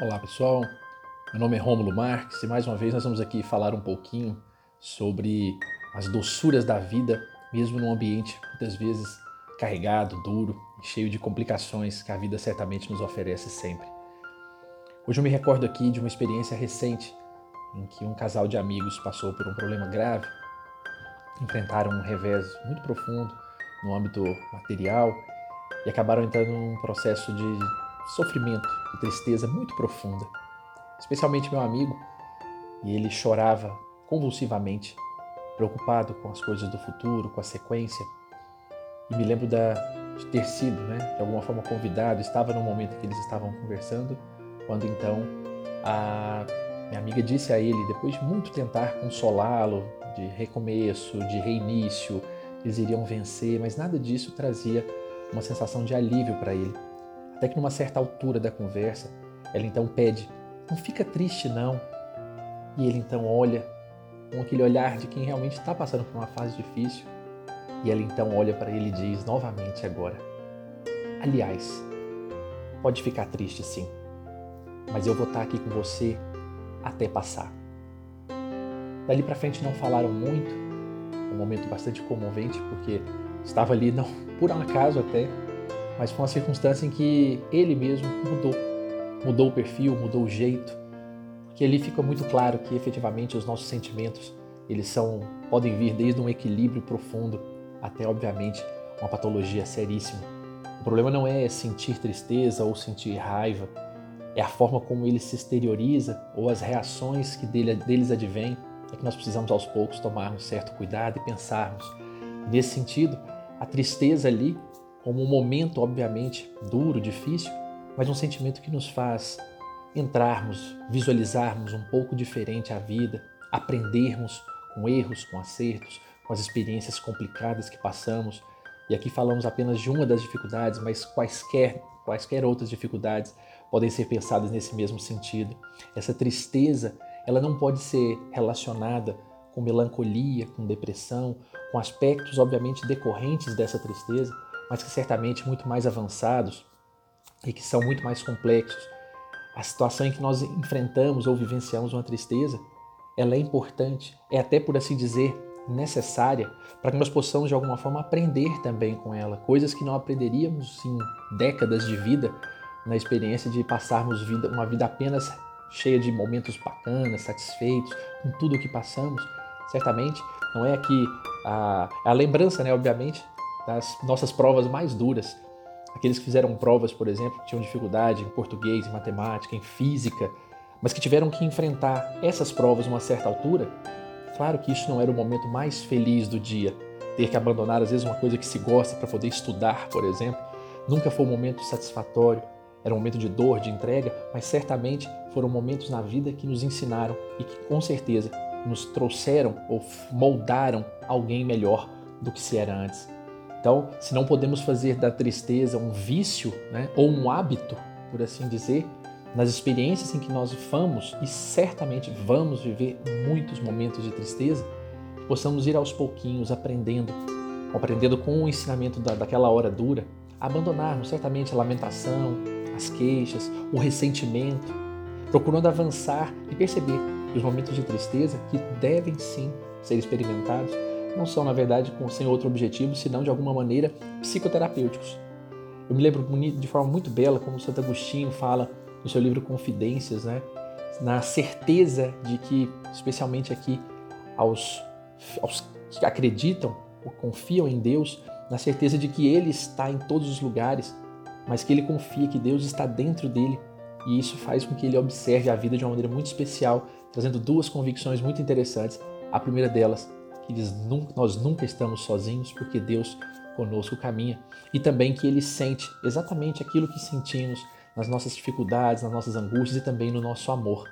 Olá pessoal, meu nome é Rômulo Marques e mais uma vez nós vamos aqui falar um pouquinho sobre as doçuras da vida, mesmo num ambiente muitas vezes carregado, duro cheio de complicações que a vida certamente nos oferece sempre. Hoje eu me recordo aqui de uma experiência recente em que um casal de amigos passou por um problema grave, enfrentaram um revés muito profundo no âmbito material e acabaram entrando num processo de sofrimento, de tristeza muito profunda. Especialmente meu amigo, e ele chorava convulsivamente, preocupado com as coisas do futuro, com a sequência. E me lembro da, de ter sido, né, de alguma forma convidado, estava no momento em que eles estavam conversando, quando então a minha amiga disse a ele, depois de muito tentar consolá-lo, de recomeço, de reinício, eles iriam vencer, mas nada disso trazia uma sensação de alívio para ele. Até que numa certa altura da conversa, ela então pede: Não fica triste, não. E ele então olha com aquele olhar de quem realmente está passando por uma fase difícil. E ela então olha para ele e diz novamente agora: Aliás, pode ficar triste sim, mas eu vou estar aqui com você até passar. Dali para frente não falaram muito, um momento bastante comovente, porque estava ali, não por um acaso até, mas foi uma circunstância em que ele mesmo mudou. Mudou o perfil, mudou o jeito, porque ali fica muito claro que efetivamente os nossos sentimentos, eles são podem vir desde um equilíbrio profundo até obviamente uma patologia seríssima. O problema não é sentir tristeza ou sentir raiva, é a forma como ele se exterioriza ou as reações que dele, deles advêm, é que nós precisamos aos poucos tomarmos certo cuidado e pensarmos. Nesse sentido, a tristeza ali como um momento, obviamente, duro, difícil, mas um sentimento que nos faz entrarmos, visualizarmos um pouco diferente a vida, aprendermos com erros, com acertos, com as experiências complicadas que passamos. E aqui falamos apenas de uma das dificuldades, mas quaisquer, quaisquer outras dificuldades podem ser pensadas nesse mesmo sentido. Essa tristeza, ela não pode ser relacionada com melancolia, com depressão, com aspectos obviamente decorrentes dessa tristeza, mas que certamente muito mais avançados e que são muito mais complexos. A situação em que nós enfrentamos ou vivenciamos uma tristeza, ela é importante, é até por assim dizer necessária para que nós possamos de alguma forma aprender também com ela, coisas que não aprenderíamos em décadas de vida, na experiência de passarmos vida, uma vida apenas cheia de momentos bacanas, satisfeitos com tudo o que passamos. Certamente não é aqui a, a lembrança, né, obviamente, das nossas provas mais duras. Aqueles que fizeram provas, por exemplo, que tinham dificuldade em português, em matemática, em física, mas que tiveram que enfrentar essas provas uma certa altura, claro que isso não era o momento mais feliz do dia. Ter que abandonar, às vezes, uma coisa que se gosta para poder estudar, por exemplo, nunca foi um momento satisfatório. Era um momento de dor, de entrega, mas certamente foram momentos na vida que nos ensinaram e que, com certeza, nos trouxeram ou moldaram alguém melhor do que se era antes. Então, se não podemos fazer da tristeza um vício né, ou um hábito, por assim dizer, nas experiências em que nós vamos e certamente vamos viver muitos momentos de tristeza, possamos ir aos pouquinhos aprendendo, aprendendo com o ensinamento da, daquela hora dura, abandonarmos certamente a lamentação, as queixas, o ressentimento, procurando avançar e perceber os momentos de tristeza que devem sim ser experimentados não são, na verdade, sem outro objetivo, senão de alguma maneira psicoterapêuticos. Eu me lembro de forma muito bela como Santo Agostinho fala no seu livro Confidências, né? na certeza de que, especialmente aqui aos, aos que acreditam ou confiam em Deus, na certeza de que Ele está em todos os lugares, mas que ele confia que Deus está dentro dele e isso faz com que ele observe a vida de uma maneira muito especial, trazendo duas convicções muito interessantes. A primeira delas, que nós nunca estamos sozinhos, porque Deus conosco caminha, e também que Ele sente exatamente aquilo que sentimos nas nossas dificuldades, nas nossas angústias e também no nosso amor.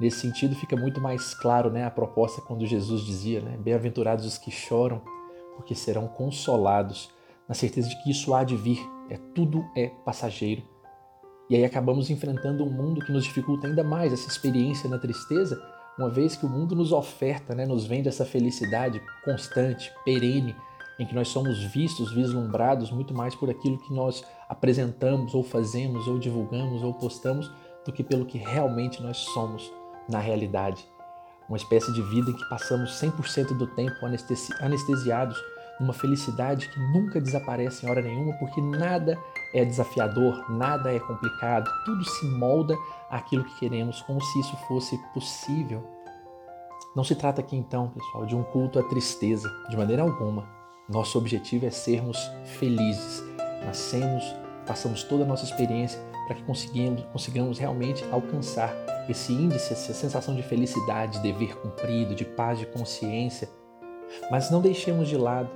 Nesse sentido, fica muito mais claro né, a proposta quando Jesus dizia: né, Bem-aventurados os que choram, porque serão consolados, na certeza de que isso há de vir, é tudo é passageiro. E aí acabamos enfrentando um mundo que nos dificulta ainda mais essa experiência na tristeza, uma vez que o mundo nos oferta, né, nos vende essa felicidade constante, perene, em que nós somos vistos, vislumbrados muito mais por aquilo que nós apresentamos, ou fazemos, ou divulgamos, ou postamos, do que pelo que realmente nós somos na realidade. Uma espécie de vida em que passamos 100% do tempo anestesiados numa felicidade que nunca desaparece em hora nenhuma, porque nada é desafiador, nada é complicado, tudo se molda àquilo que queremos, como se isso fosse possível. Não se trata aqui então, pessoal, de um culto à tristeza, de maneira alguma. Nosso objetivo é sermos felizes. Nascemos, passamos toda a nossa experiência para que consigamos, consigamos realmente alcançar esse índice, essa sensação de felicidade, de dever cumprido, de paz de consciência. Mas não deixemos de lado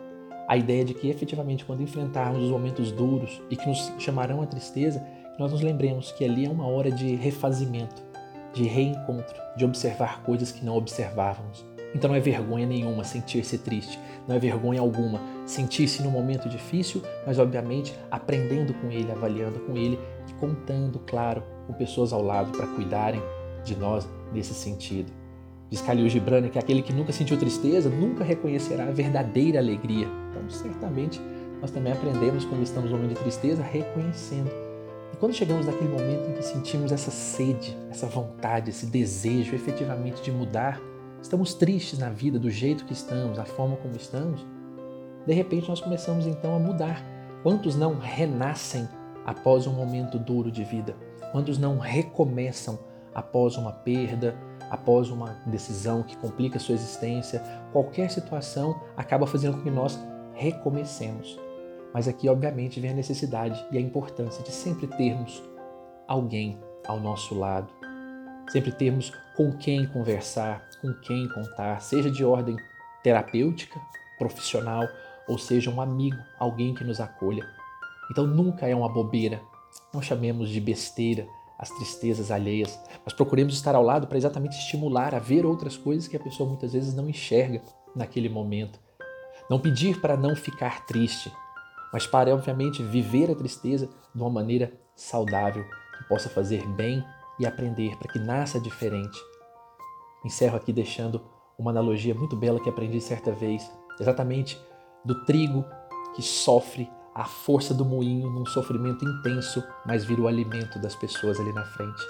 a ideia de que efetivamente quando enfrentarmos os momentos duros e que nos chamarão a tristeza, nós nos lembremos que ali é uma hora de refazimento, de reencontro, de observar coisas que não observávamos. Então não é vergonha nenhuma sentir-se triste, não é vergonha alguma sentir-se num momento difícil, mas obviamente aprendendo com ele, avaliando com ele e contando, claro, com pessoas ao lado para cuidarem de nós nesse sentido. Diz Khalil Gibran que aquele que nunca sentiu tristeza nunca reconhecerá a verdadeira alegria. Então, certamente, nós também aprendemos quando estamos no momento de tristeza, reconhecendo. E quando chegamos naquele momento em que sentimos essa sede, essa vontade, esse desejo efetivamente de mudar, estamos tristes na vida do jeito que estamos, a forma como estamos, de repente nós começamos então a mudar. Quantos não renascem após um momento duro de vida? Quantos não recomeçam após uma perda, após uma decisão que complica sua existência? Qualquer situação acaba fazendo com que nós recomecemos. Mas aqui, obviamente, vem a necessidade e a importância de sempre termos alguém ao nosso lado, sempre termos com quem conversar, com quem contar, seja de ordem terapêutica, profissional, ou seja um amigo, alguém que nos acolha. Então nunca é uma bobeira. Não chamemos de besteira as tristezas alheias, mas procuremos estar ao lado para exatamente estimular a ver outras coisas que a pessoa muitas vezes não enxerga naquele momento. Não pedir para não ficar triste, mas para, obviamente, viver a tristeza de uma maneira saudável, que possa fazer bem e aprender para que nasça diferente. Encerro aqui deixando uma analogia muito bela que aprendi certa vez, exatamente do trigo que sofre a força do moinho num sofrimento intenso, mas vira o alimento das pessoas ali na frente.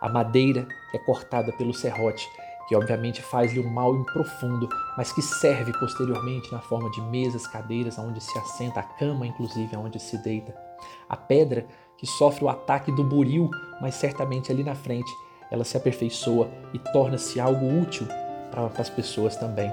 A madeira é cortada pelo serrote que obviamente faz-lhe um mal profundo, mas que serve posteriormente na forma de mesas, cadeiras, onde se assenta, a cama, inclusive, onde se deita. A pedra que sofre o ataque do buril, mas certamente ali na frente ela se aperfeiçoa e torna-se algo útil para as pessoas também.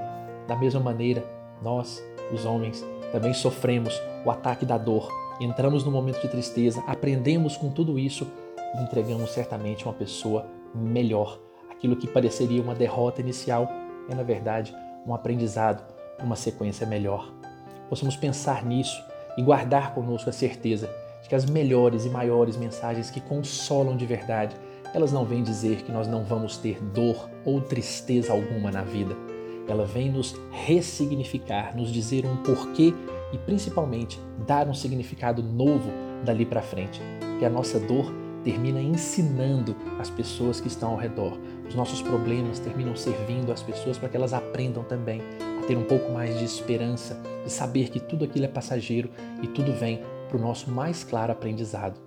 Da mesma maneira, nós, os homens, também sofremos o ataque da dor. Entramos no momento de tristeza, aprendemos com tudo isso e entregamos certamente uma pessoa melhor Aquilo que pareceria uma derrota inicial é, na verdade, um aprendizado uma sequência melhor. Possamos pensar nisso e guardar conosco a certeza de que as melhores e maiores mensagens que consolam de verdade, elas não vêm dizer que nós não vamos ter dor ou tristeza alguma na vida. Ela vem nos ressignificar, nos dizer um porquê e principalmente dar um significado novo dali para frente. Que a nossa dor termina ensinando as pessoas que estão ao redor. Os nossos problemas terminam servindo as pessoas para que elas aprendam também a ter um pouco mais de esperança, de saber que tudo aquilo é passageiro e tudo vem para o nosso mais claro aprendizado.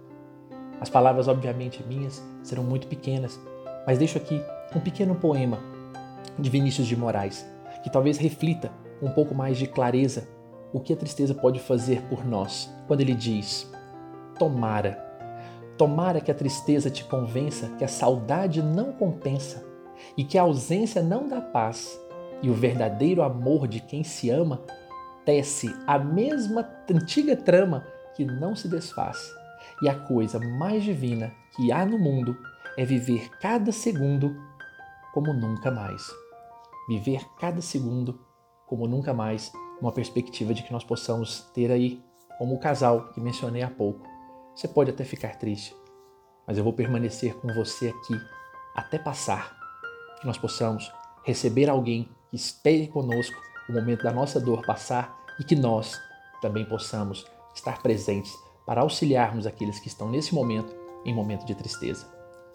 As palavras, obviamente, minhas serão muito pequenas, mas deixo aqui um pequeno poema de Vinícius de Moraes, que talvez reflita um pouco mais de clareza o que a tristeza pode fazer por nós, quando ele diz: Tomara Tomara que a tristeza te convença que a saudade não compensa e que a ausência não dá paz, e o verdadeiro amor de quem se ama tece a mesma antiga trama que não se desfaz. E a coisa mais divina que há no mundo é viver cada segundo como nunca mais. Viver cada segundo como nunca mais, uma perspectiva de que nós possamos ter aí, como o casal que mencionei há pouco, você pode até ficar triste, mas eu vou permanecer com você aqui até passar. Que nós possamos receber alguém que espere conosco o momento da nossa dor passar e que nós também possamos estar presentes para auxiliarmos aqueles que estão nesse momento em momento de tristeza.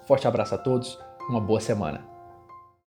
Forte abraço a todos, uma boa semana.